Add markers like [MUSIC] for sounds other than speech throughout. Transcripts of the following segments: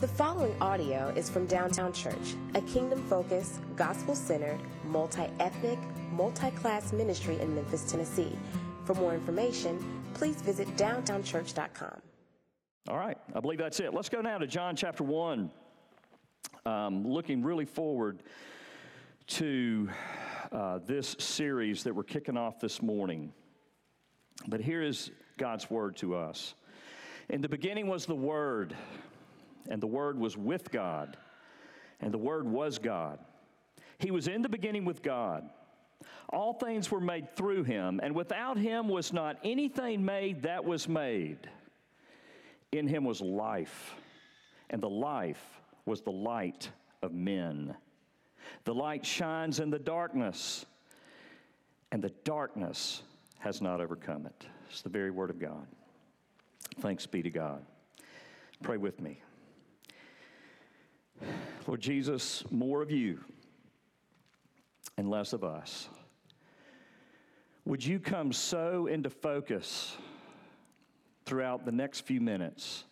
The following audio is from Downtown Church, a kingdom focused, gospel centered, multi ethnic, multi class ministry in Memphis, Tennessee. For more information, please visit downtownchurch.com. All right, I believe that's it. Let's go now to John chapter 1. Um, looking really forward to uh, this series that we're kicking off this morning. But here is God's word to us. In the beginning was the Word, and the Word was with God, and the Word was God. He was in the beginning with God. All things were made through him, and without him was not anything made that was made. In him was life, and the life was the light of men. The light shines in the darkness, and the darkness has not overcome it. It's the very word of God. Thanks be to God. Pray with me. Lord Jesus, more of you and less of us. Would you come so into focus throughout the next few minutes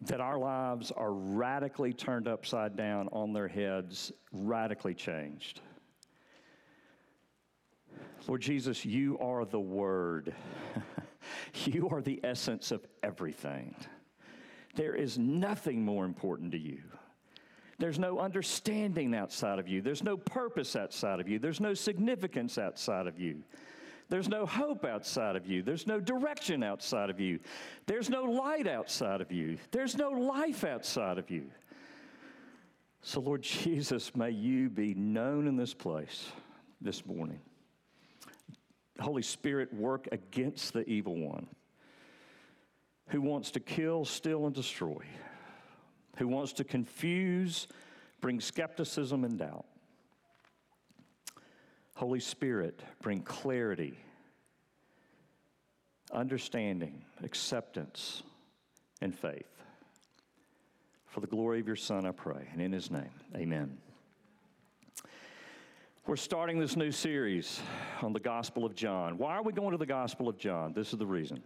that our lives are radically turned upside down on their heads, radically changed? Lord Jesus, you are the Word. [LAUGHS] you are the essence of everything. There is nothing more important to you. There's no understanding outside of you. There's no purpose outside of you. There's no significance outside of you. There's no hope outside of you. There's no direction outside of you. There's no light outside of you. There's no life outside of you. So, Lord [LAUGHS] Jesus, may you be known in this place this morning. Holy Spirit, work against the evil one who wants to kill, steal, and destroy who wants to confuse, bring skepticism and doubt. Holy Spirit, bring clarity, understanding, acceptance, and faith. For the glory of your Son, I pray, and in his name, amen. We're starting this new series on the Gospel of John. Why are we going to the Gospel of John? This is the reason.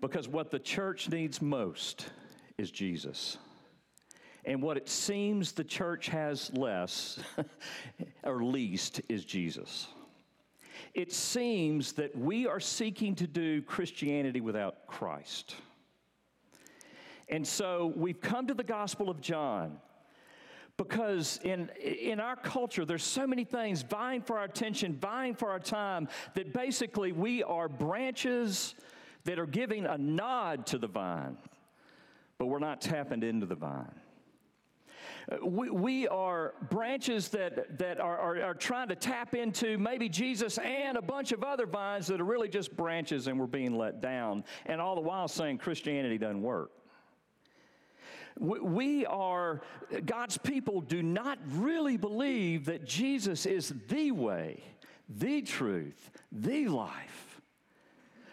Because what the church needs most is Jesus. And what it seems the church has less, [LAUGHS] or least, is Jesus. It seems that we are seeking to do Christianity without Christ. And so we've come to the Gospel of John because in, in our culture, there's so many things vying for our attention, vying for our time, that basically we are branches that are giving a nod to the vine but we're not tapping into the vine. Uh, we, we are branches that, that are, are, are, trying to tap into maybe Jesus and a bunch of other vines that are really just branches and we're being let down, and all the while saying Christianity doesn't work. We are, God's people do not really believe that Jesus is the way, the truth, the life.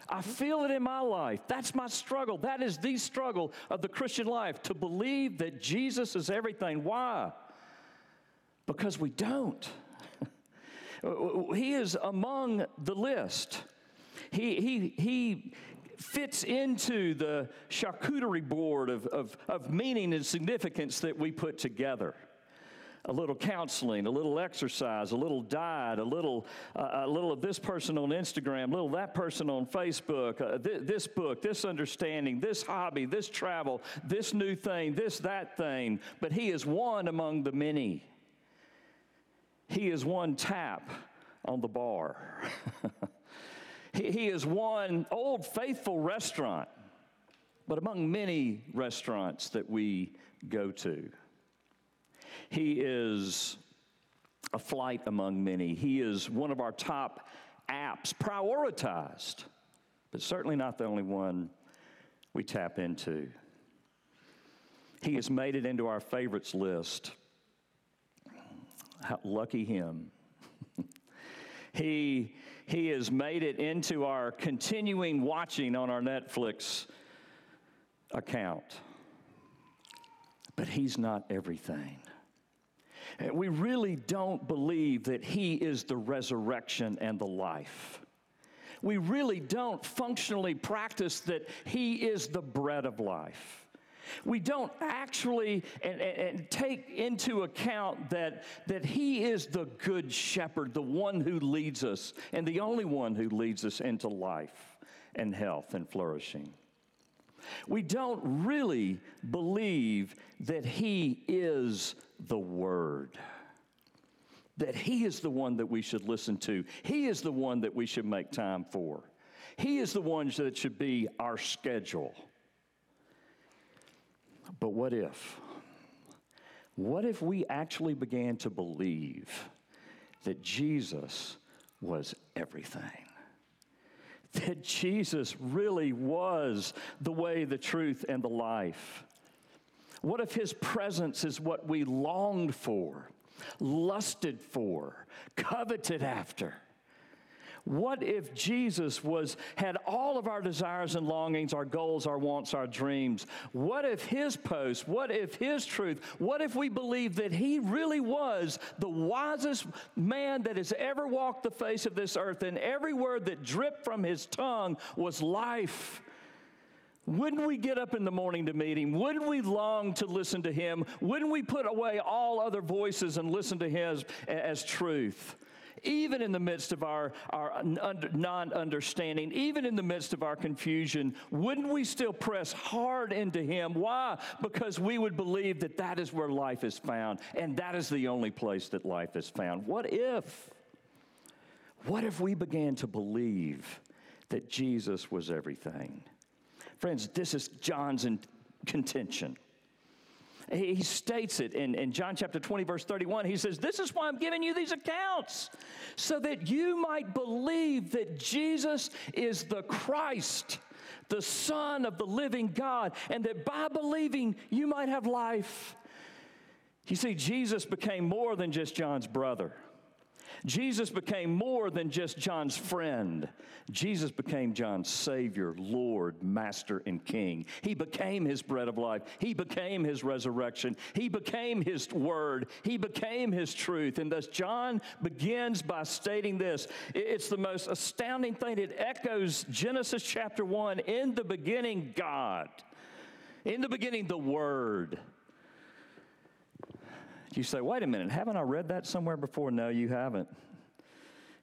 I feel it in my life. That's my struggle. That is the struggle of the Christian life to believe that Jesus is everything. Why? Because we don't. [LAUGHS] he is among the list. He, he, he fits into the charcuterie board of, of, of meaning and significance that we put together a little counseling, a little exercise, a little diet, a little, uh, a little of this person on Instagram, a little that person on Facebook, uh, th- this book, this understanding, this hobby, this travel, this new thing, this that thing. But He is one among the many. He is one tap on the bar. [LAUGHS] he, he is one old faithful restaurant, but among many restaurants that we go to. He is a flight among many. He is one of our top apps, prioritized, but certainly not the only one we tap into. He has made it into our favorites list. How lucky him. [LAUGHS] he, he has made it into our continuing watching on our Netflix account. But he's not everything. We really don't believe that He is the resurrection and the life. We really don't functionally practice that He is the bread of life. We don't actually and, and, and, take into account that, that He is the good shepherd, the one who leads us, and the only one who leads us into life and health and flourishing. We don't really believe that He is the Word, that He is the one that we should listen to, He is the one that we should make time for, He is the one that should be our schedule. But what if? What if we actually began to believe that Jesus was everything? That Jesus really was the way, the truth, and the life? What if his presence is what we longed for, lusted for, coveted after? What if Jesus was had all of our desires and longings, our goals, our wants, our dreams? What if his post, what if his truth, what if we believed that he really was the wisest man that has ever walked the face of this earth and every word that dripped from his tongue was life? Wouldn't we get up in the morning to meet him? Wouldn't we long to listen to him? Wouldn't we put away all other voices and listen to his as truth? even in the midst of our, our non understanding, even in the midst of our confusion, wouldn't we still press hard into Him? Why? Because we would believe that that is where life is found, and that is the only place that life is found. What if? What if we began to believe that Jesus was everything? Friends, this is John's contention. He states it in, in John chapter 20, verse 31. He says, This is why I'm giving you these accounts, so that you might believe that Jesus is the Christ, the Son of the living God, and that by believing you might have life. You see, Jesus became more than just John's brother. Jesus became more than just John's friend. Jesus became John's Savior, Lord, Master, and King. He became his bread of life. He became his resurrection. He became his word. He became his truth. And thus, John begins by stating this. It's the most astounding thing. It echoes Genesis chapter 1 In the beginning, God. In the beginning, the Word. You say, wait a minute, haven't I read that somewhere before? No, you haven't.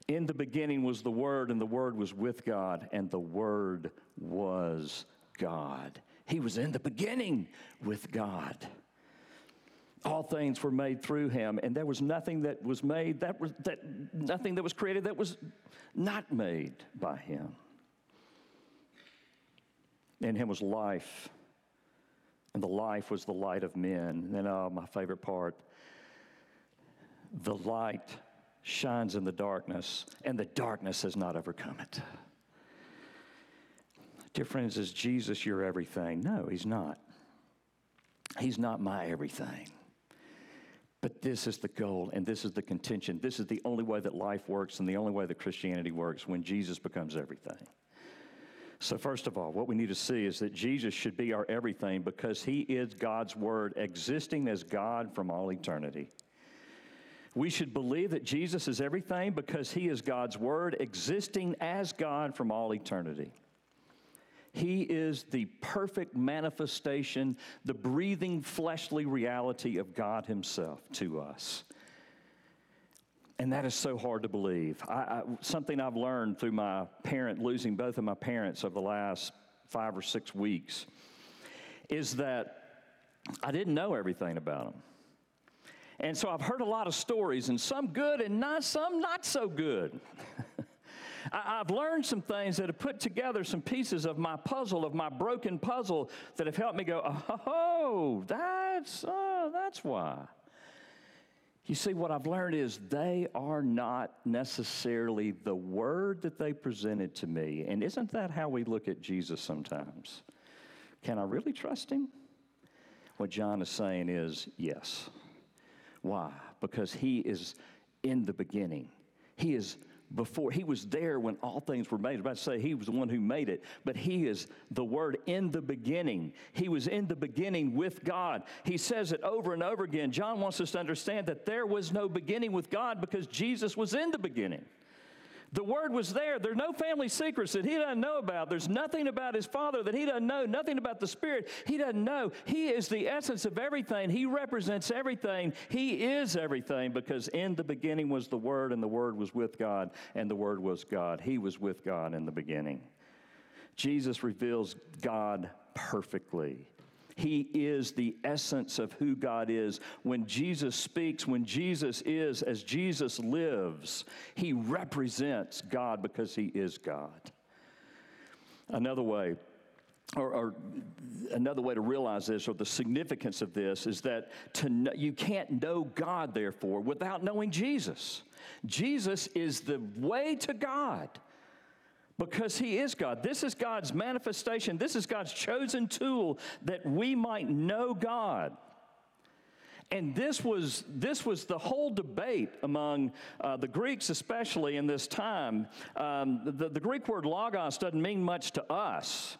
In the beginning was the Word, and the Word was with God, and the Word was God. He was in the beginning with God. All things were made through him, and there was nothing that was made that was that nothing that was created that was not made by him. In him was life, and the life was the light of men. And then, oh, my favorite part the light shines in the darkness, and the darkness has not overcome it. Dear friends, is Jesus your everything? No, he's not. He's not my everything. But this is the goal and this is the contention. This is the only way that life works and the only way that Christianity works when Jesus becomes everything. So, first of all, what we need to see is that Jesus should be our everything because he is God's Word, existing as God from all eternity. We should believe that Jesus is everything because he is God's Word, existing as God from all eternity. He is the perfect manifestation, the breathing fleshly reality of God Himself to us. And that is so hard to believe. I, I, something I've learned through my parent, losing both of my parents over the last five or six weeks, is that I didn't know everything about them. And so I've heard a lot of stories, and some good and not some not so good. [LAUGHS] I, have learned some things that have put together some pieces of my puzzle, of my broken puzzle, that have helped me go, oh, that's, oh, that's why. You see, what I've learned is they are not necessarily the word that they presented to me. And isn't that how we look at Jesus sometimes? Can I really trust him? What John is saying is yes. Why? Because He is in the beginning. He is before he was there when all things were made. I was about to say he was the one who made it, but he is the word in the beginning. He was in the beginning with God. He says it over and over again. John wants us to understand that there was no beginning with God because Jesus was in the beginning. The word was there. There's no family secrets that he doesn't know about. There's nothing about his father that he doesn't know, nothing about the Spirit he doesn't know. He is the essence of everything. He represents everything. He is everything because in the beginning was the Word, and the Word was with God, and the Word was God. He was with God in the beginning. Jesus reveals God perfectly. He is the essence of who God is. When Jesus speaks, when Jesus is as Jesus lives, he represents God because he is God. Another way, or, or, another way to realize this, or the significance of this, is that to know, you can't know God, therefore, without knowing Jesus. Jesus is the way to God because he is God. This is God's manifestation. This is God's chosen tool that we might know God. And this was, this was the whole debate among uh, the Greeks, especially in this time. Um, the, the Greek word logos doesn't mean much to us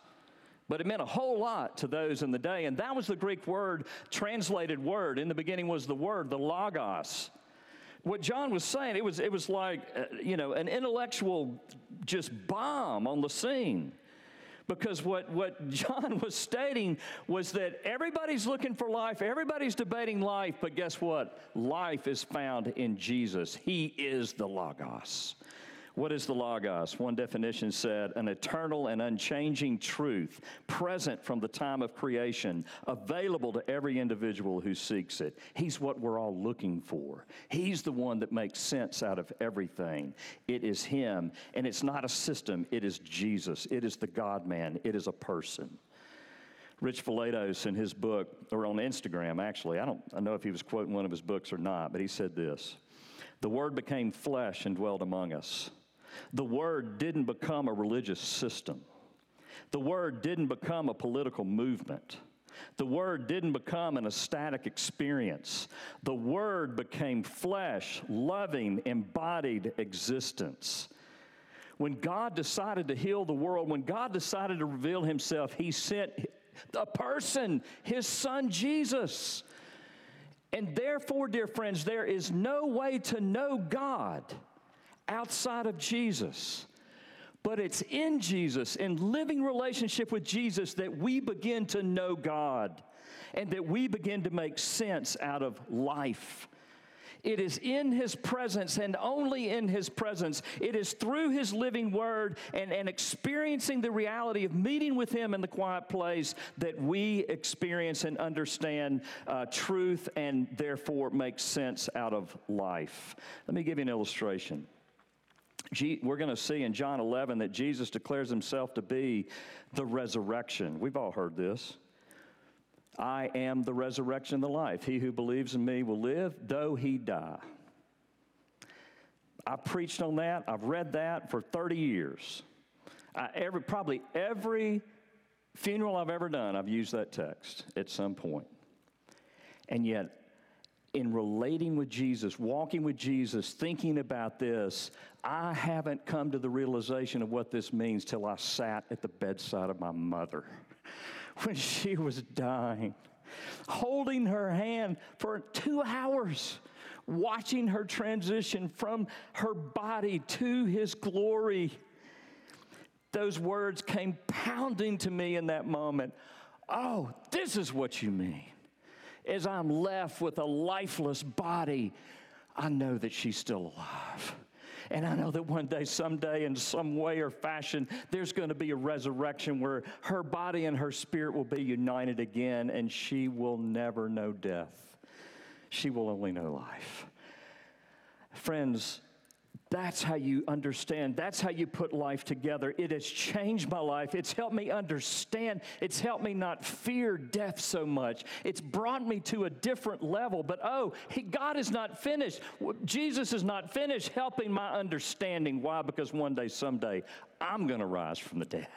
but it meant a whole lot to those in the day. And that was the Greek word, translated word. In the beginning was the word, the logos. What John was saying, it was, it was like, uh, you know, an intellectual just bomb on the scene. Because what, what [LAUGHS] John was stating was that everybody's looking for life, everybody's debating life, but guess what? Life is found in Jesus. He is the Logos. What is the Logos? One definition said an eternal and unchanging truth, present from the time of creation, available to every individual who seeks it. He's what we're all looking for. He's the one that makes sense out of everything. It is Him, and it's not a system, it is Jesus. It is the God man, it is a person. Rich Villodas in his book, or on Instagram actually, I don't I know if he was quoting one of his books or not, but he said this The Word became flesh and dwelt among us. The Word didn't become a religious system. The Word didn't become a political movement. The Word didn't become an ecstatic experience. The Word became flesh, loving, embodied existence. When God decided to heal the world, when God decided to reveal Himself, He sent a person, His Son Jesus. And therefore, dear friends, there is no way to know God outside of Jesus. But it's in Jesus, in living relationship with Jesus, that we begin to know God and that we begin to make sense out of life. It is in His presence and only in His presence. It is through His living Word and, and experiencing the reality of meeting with Him in the quiet place that we experience and understand uh, truth and therefore make sense out of life. Let me give you an illustration we're going to see in John 11 that Jesus declares himself to be the resurrection. We've all heard this. I am the resurrection and the life. He who believes in me will live, though he die. I preached on that. I've read that for 30 years. I, every, probably every funeral I've ever done, I've used that text at some point. And yet, in relating with Jesus, walking with Jesus, thinking about this, I haven't come to the realization of what this means till I sat at the bedside of my mother [LAUGHS] when she was dying, holding her hand for two hours, watching her transition from her body to his glory. Those words came pounding to me in that moment. Oh, this is what you mean as I'm left with a lifeless body, I know that she's still alive. And I know that one day, someday, in some way or fashion, there's going to be a resurrection where her body and her spirit will be united again, and she will never know death. She will only know life. Friends, that's how you understand. That's how you put life together. It has changed my life. It's helped me understand. It's helped me not fear death so much. It's brought me to a different level. But oh, he, God is not finished. Jesus is not finished helping my understanding. Why? Because one day, someday, I'm going to rise from the dead.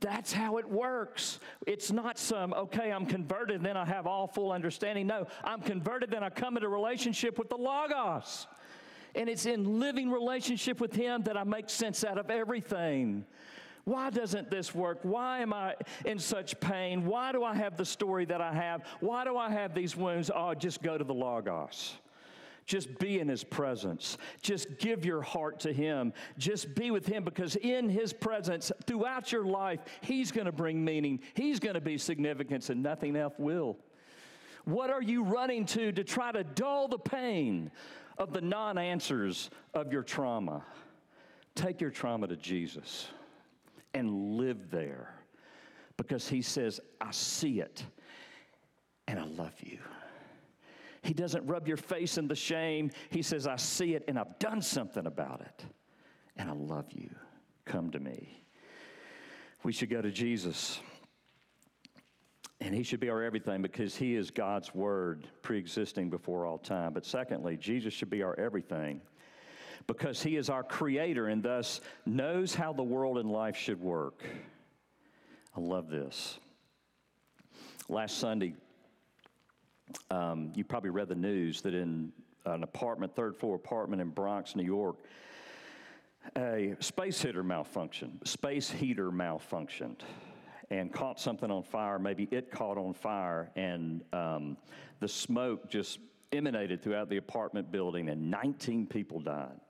That's how it works. It's not some, okay, I'm converted, then I have all full understanding. No, I'm converted, then I come into relationship with the Logos. And it's in living relationship with Him that I make sense out of everything. Why doesn't this work? Why am I in such pain? Why do I have the story that I have? Why do I have these wounds? Oh, just go to the Logos. Just be in His presence. Just give your heart to Him. Just be with Him because in His presence, throughout your life, He's going to bring meaning. He's going to be significance, and nothing else will. What are you running to to try to dull the pain of the non answers of your trauma? Take your trauma to Jesus and live there because He says, I see it and I love you. He doesn't rub your face in the shame. He says, I see it and I've done something about it. And I love you. Come to me. We should go to Jesus. And he should be our everything because he is God's word pre existing before all time. But secondly, Jesus should be our everything because he is our creator and thus knows how the world and life should work. I love this. Last Sunday, um, you probably read the news that in an apartment, third floor apartment in Bronx, New York, a space heater malfunctioned. Space heater malfunctioned and caught something on fire. Maybe it caught on fire, and um, the smoke just emanated throughout the apartment building, and 19 people died.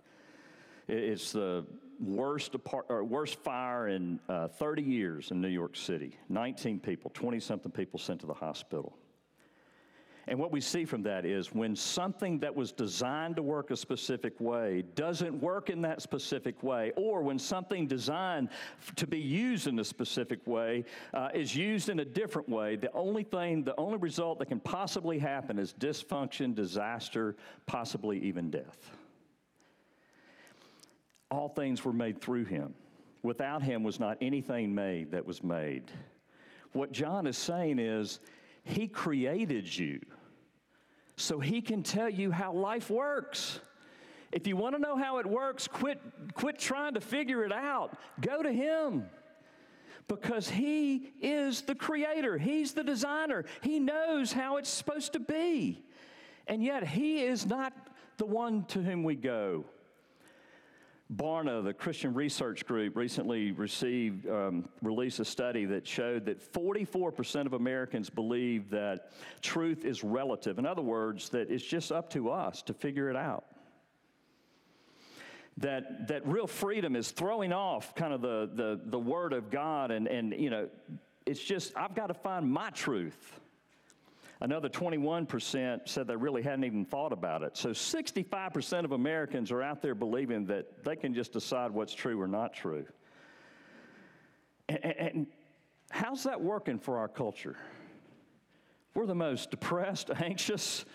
It's the worst, apart, worst fire in uh, 30 years in New York City. 19 people, 20 something people sent to the hospital. And what we see from that is when something that was designed to work a specific way doesn't work in that specific way, or when something designed to be used in a specific way uh, is used in a different way, the only thing, the only result that can possibly happen is dysfunction, disaster, possibly even death. All things were made through him. Without him was not anything made that was made. What John is saying is, he created you so He can tell you how life works. If you want to know how it works, quit, quit trying to figure it out. Go to Him because He is the creator, He's the designer, He knows how it's supposed to be. And yet, He is not the one to whom we go. Barna, the Christian Research Group, recently received um, released a study that showed that 44% of Americans believe that truth is relative. In other words, that it's just up to us to figure it out. That, that real freedom is throwing off kind of the, the, the word of God, and, and you know, it's just, I've got to find my truth. Another 21% said they really hadn't even thought about it. So 65% of Americans are out there believing that they can just decide what's true or not true. And, and how's that working for our culture? We're the most depressed, [LAUGHS] anxious.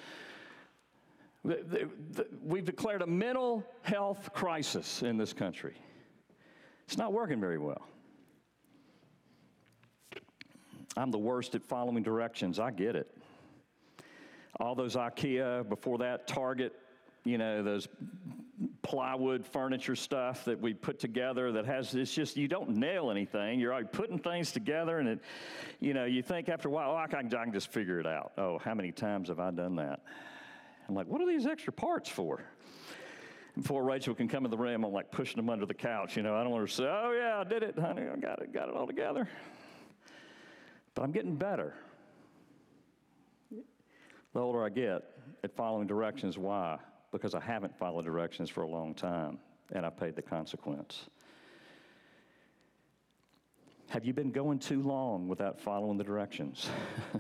We've declared a mental health crisis in this country. It's not working very well. I'm the worst at following directions. I get it all those IKEA, before that, Target, you know, those plywood furniture stuff that we put together that has, it's just, you don't nail anything. You're putting things together and it, you know, you think after a while, oh, I can, I can just figure it out. Oh, how many times have I done that? I'm like, what are these extra parts for? Before Rachel can come in the room, I'm like pushing them under the couch. You know, I don't want her to say, oh, yeah, I did it, honey. I got it, got it all together. But I'm getting better. The older I get at following directions, why? Because I haven't followed directions for a long time and I paid the consequence. Have you been going too long without following the directions? [LAUGHS]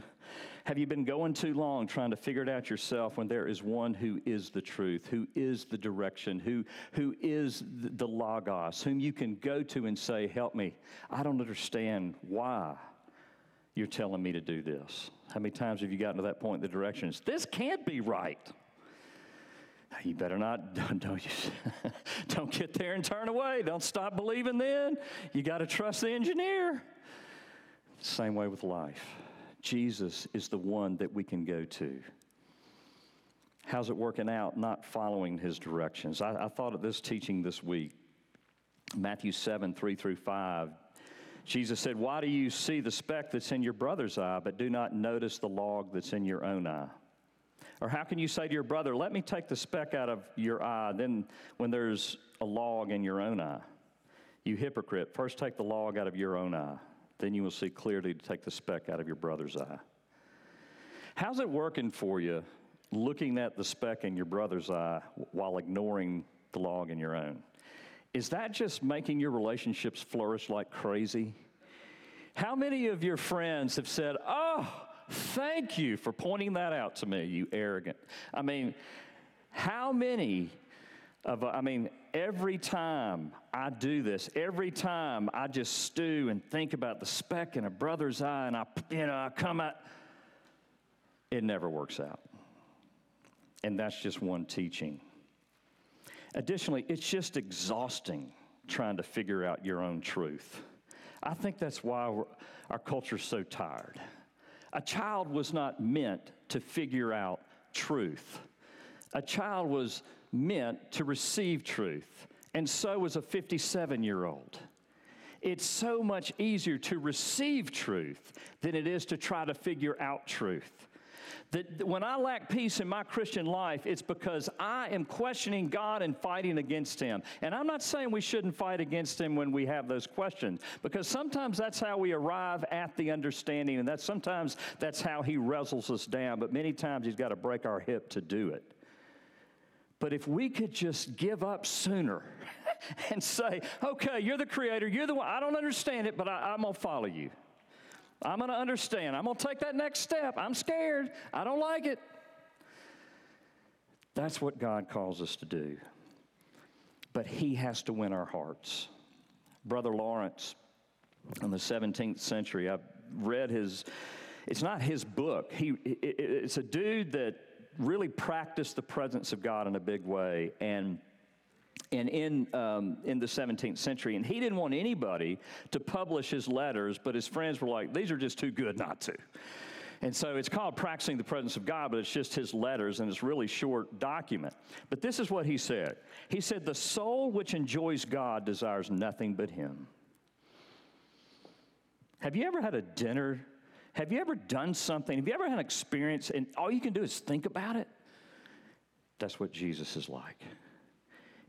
Have you been going too long trying to figure it out yourself when there is one who is the truth, who is the direction, who, who is the, Logos, whom you can go to and say, Help me. I don't understand why you're telling me to do this. How many times have you gotten to that point in the directions? This can't be right. You better not, [LAUGHS] don't, don't, [LAUGHS] don't get there and turn away. Don't stop believing then. You got to trust the engineer. Same way with life. Jesus is the one that we can go to. How's it working out not following his directions? I, I thought of this teaching this week. Matthew 7, 3 through 5. Jesus said, Why do you see the speck that's in your brother's eye, but do not notice the log that's in your own eye? Or how can you say to your brother, Let me take the speck out of your eye, then when there's a log in your own eye? You hypocrite, first take the log out of your own eye, then you will see clearly to take the speck out of your brother's eye. How's it working for you looking at the speck in your brother's eye while ignoring the log in your own? Is that just making your relationships flourish like crazy? How many of your friends have said, Oh, thank you for pointing that out to me, you arrogant? I mean, how many of, I mean, every time I do this, every time I just stew and think about the speck in a brother's eye and I, you know, I come out, it never works out. And that's just one teaching. Additionally, it's just exhausting trying to figure out your own truth. I think that's why our culture's so tired. A child was not meant to figure out truth. A child was meant to receive truth, and so was a 57 year old. It's so much easier to receive truth than it is to try to figure out truth. That when I lack peace in my Christian life, it's because I am questioning God and fighting against Him. And I'm not saying we shouldn't fight against Him when we have those questions, because sometimes that's how we arrive at the understanding, and that's sometimes that's how He wrestles us down. But many times He's got to break our hip to do it. But if we could just give up sooner [LAUGHS] and say, okay, you're the creator, you're the one, I don't understand it, but I, am going to follow you. I'm going to understand. I'm going to take that next step. I'm scared. I don't like it. That's what God calls us to do. But He has to win our hearts. Brother Lawrence, in the 17th century, I've read his, it's not his book. He, it, it's a dude that really practiced the presence of God in a big way. And and in, um, in the 17th century. And he didn't want anybody to publish his letters, but his friends were like, these are just too good not to. And so it's called Practicing the Presence of God, but it's just his letters and it's really short document. But this is what he said. He said, The soul which enjoys God desires nothing but him. Have you ever had a dinner? Have you ever done something? Have you ever had an experience and all you can do is think about it? That's what Jesus is like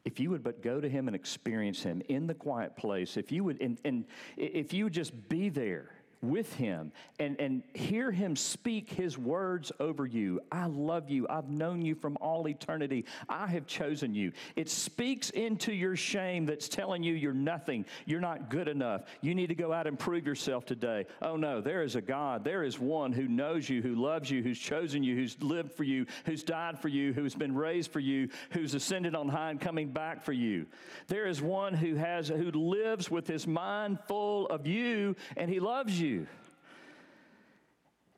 if you would but go to him and experience him in the quiet place, if you would, and, and if you would just be there with him and, and hear him speak his words over you. I love you. I've known you from all eternity. I have chosen you. It speaks into your shame that's telling you you're nothing. You're not good enough. You need to go out and prove yourself today. Oh no, there is a God. There is one who knows you, who loves you, who's chosen you, who's lived for you, who's died for you, who's been raised for you, who's ascended on high and coming back for you. There is one who has who lives with his mind full of you and he loves you you.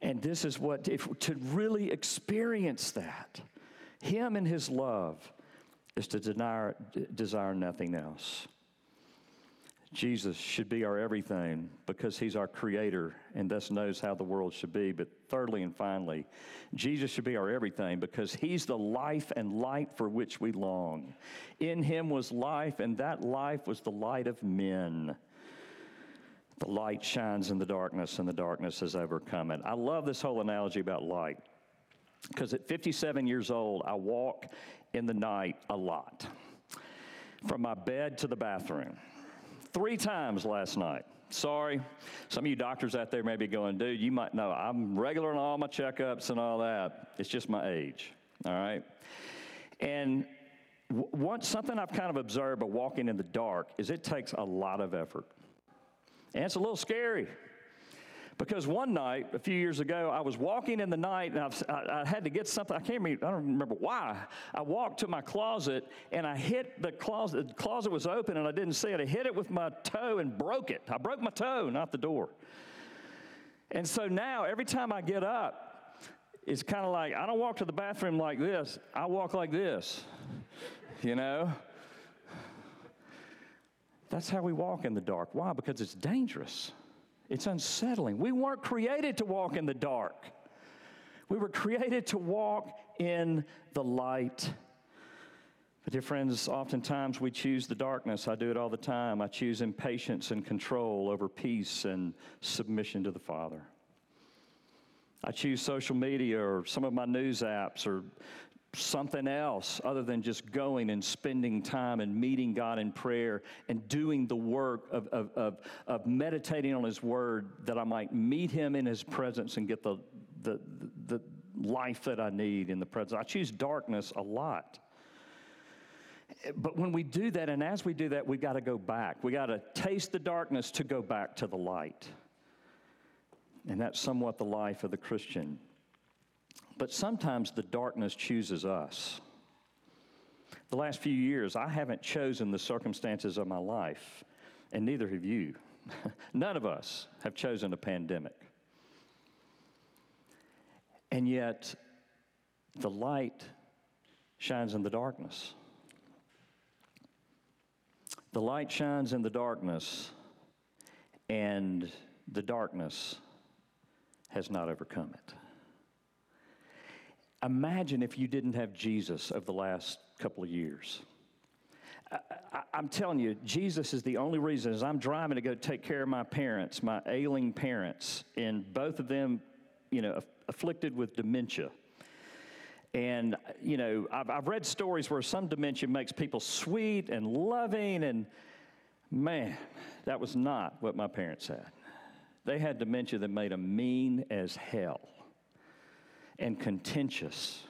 And this is what, if, to really experience that, Him and His love is to deny, desire nothing else. Jesus should be our everything because he's our creator and thus knows how the world should be. But thirdly and finally, Jesus should be our everything because he's the life and light for which we long. In him was life, and that life was the light of men. Light shines in the darkness, and the darkness has overcome it. I love this whole analogy about light because at 57 years old, I walk in the night a lot from my bed to the bathroom. Three times last night. Sorry. Some of you doctors out there may be going, dude, you might know I'm regular in all my checkups and all that. It's just my age. All right. And once something I've kind of observed by walking in the dark is it takes a lot of effort. And it's a little scary. Because one night, a few years ago, I was walking in the night and I, I, had to get something. I can't remember, I don't remember why. I walked to my closet and I hit the closet. The closet was open and I didn't see it. I hit it with my toe and broke it. I broke my toe, not the door. And so now, every time I get up, it's kind of like I don't walk to the bathroom like this, I walk like this, you know? That's how we walk in the dark. Why? Because it's dangerous, it's unsettling. We weren't created to walk in the dark, we were created to walk in the light. But, dear friends, oftentimes we choose the darkness. I do it all the time. I choose impatience and control over peace and submission to the Father. I choose social media or some of my news apps or something else other than just going and spending time and meeting God in prayer and doing the work of, of, of, of meditating on His Word that I might meet Him in His presence and get the, the, the, life that I need in the presence. I choose darkness a lot. But when we do that, and as we do that, we've got to go back. We got to taste the darkness to go back to the light. And that's somewhat the life of the Christian. But sometimes the darkness chooses us. The last few years, I haven't chosen the circumstances of my life, and neither have you. [LAUGHS] None of us have chosen a pandemic. And yet, the light shines in the darkness. The light shines in the darkness, and the darkness has not overcome it. Imagine if you didn't have Jesus of the last couple of years. I, am telling you, Jesus is the only reason. As I'm driving to go take care of my parents, my ailing parents, and both of them, you know, afflicted with dementia. And, you know, I've, I've read stories where some dementia makes people sweet and loving, and man, that was not what my parents had. They had dementia that made them mean as hell, and contentious,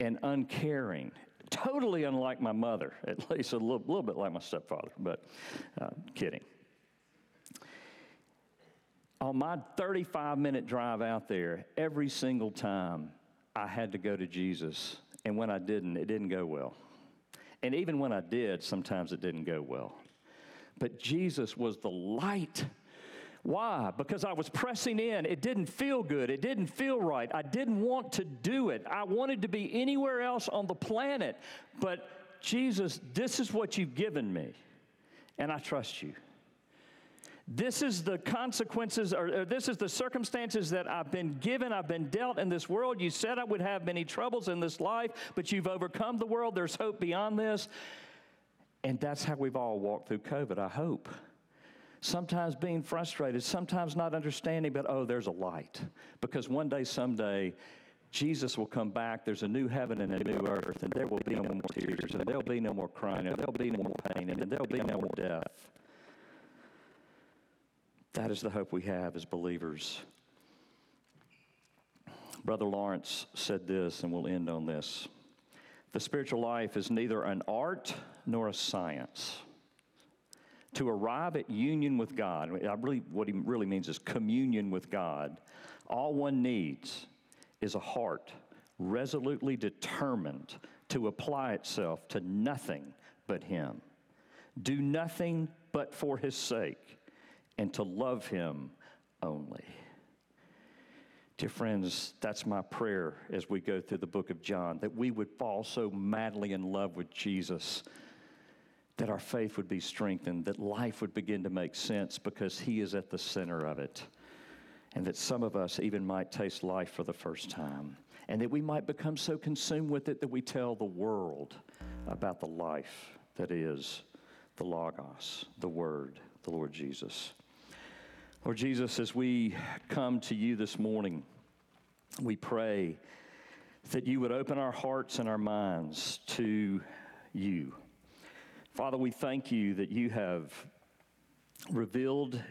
and uncaring. Totally unlike my mother, [LAUGHS] at least a little, little bit like my stepfather, but uh, kidding. On my 35 minute drive out there, every single time I had to go to Jesus. And when I didn't, it didn't go well. And even when I did, sometimes it didn't go well. But Jesus was the light. Why? Because I was pressing in. It didn't feel good. It didn't feel right. I didn't want to do it. I wanted to be anywhere else on the planet. But Jesus, this is what you've given me, and I trust you. This is the consequences, or, or, this is the circumstances that I've been given, I've been dealt in this world. You said I would have many troubles in this life, but you've overcome the world. There's hope beyond this. And that's how we've all walked through COVID, I hope. Sometimes being frustrated, sometimes not understanding, but oh, there's a light. Because one day, someday, Jesus will come back. There's a new heaven and a new earth, and there will be no more tears, and there'll be no more crying, and there'll be no more pain, and there'll be no more death. That is the hope we have as believers. Brother Lawrence said this, and we'll end on this. The spiritual life is neither an art nor a science. To arrive at union with God, I really, what he really means is communion with God, all one needs is a heart resolutely determined to apply itself to nothing but Him. Do nothing but for His sake and to love Him only. Dear friends, that's my prayer as we go through the book of John, that we would fall so madly in love with Jesus that our faith would be strengthened, that life would begin to make sense because He is at the center of it, and that some of us even might taste life for the first time, and that we might become so consumed with it that we tell the world about the life that is the Logos, the Word, the Lord Jesus. Lord Jesus, as we come to you this morning, we pray that you would open our hearts and our minds to you. Father, we thank you that you have revealed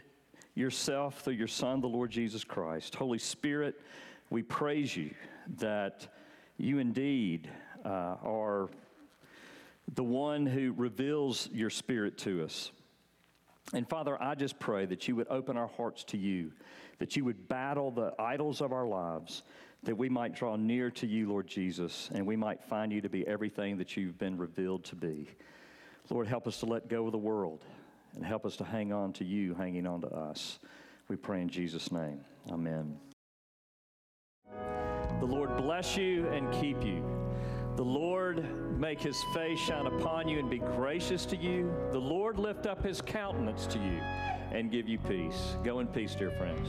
yourself through your Son, the Lord Jesus Christ. Holy Spirit, we praise you that you indeed uh, are the one who reveals your Spirit to us. And Father, I just pray that you would open our hearts to you, that you would battle the idols of our lives, that we might draw near to you, Lord Jesus, and we might find you to be everything that you've been revealed to be. Lord, help us to let go of the world and help us to hang on to you, hanging on to us. We pray in Jesus' name. Amen. The Lord bless you and keep you. The Lord make his face shine upon you and be gracious to you. The Lord lift up his countenance to you and give you peace. Go in peace, dear friends.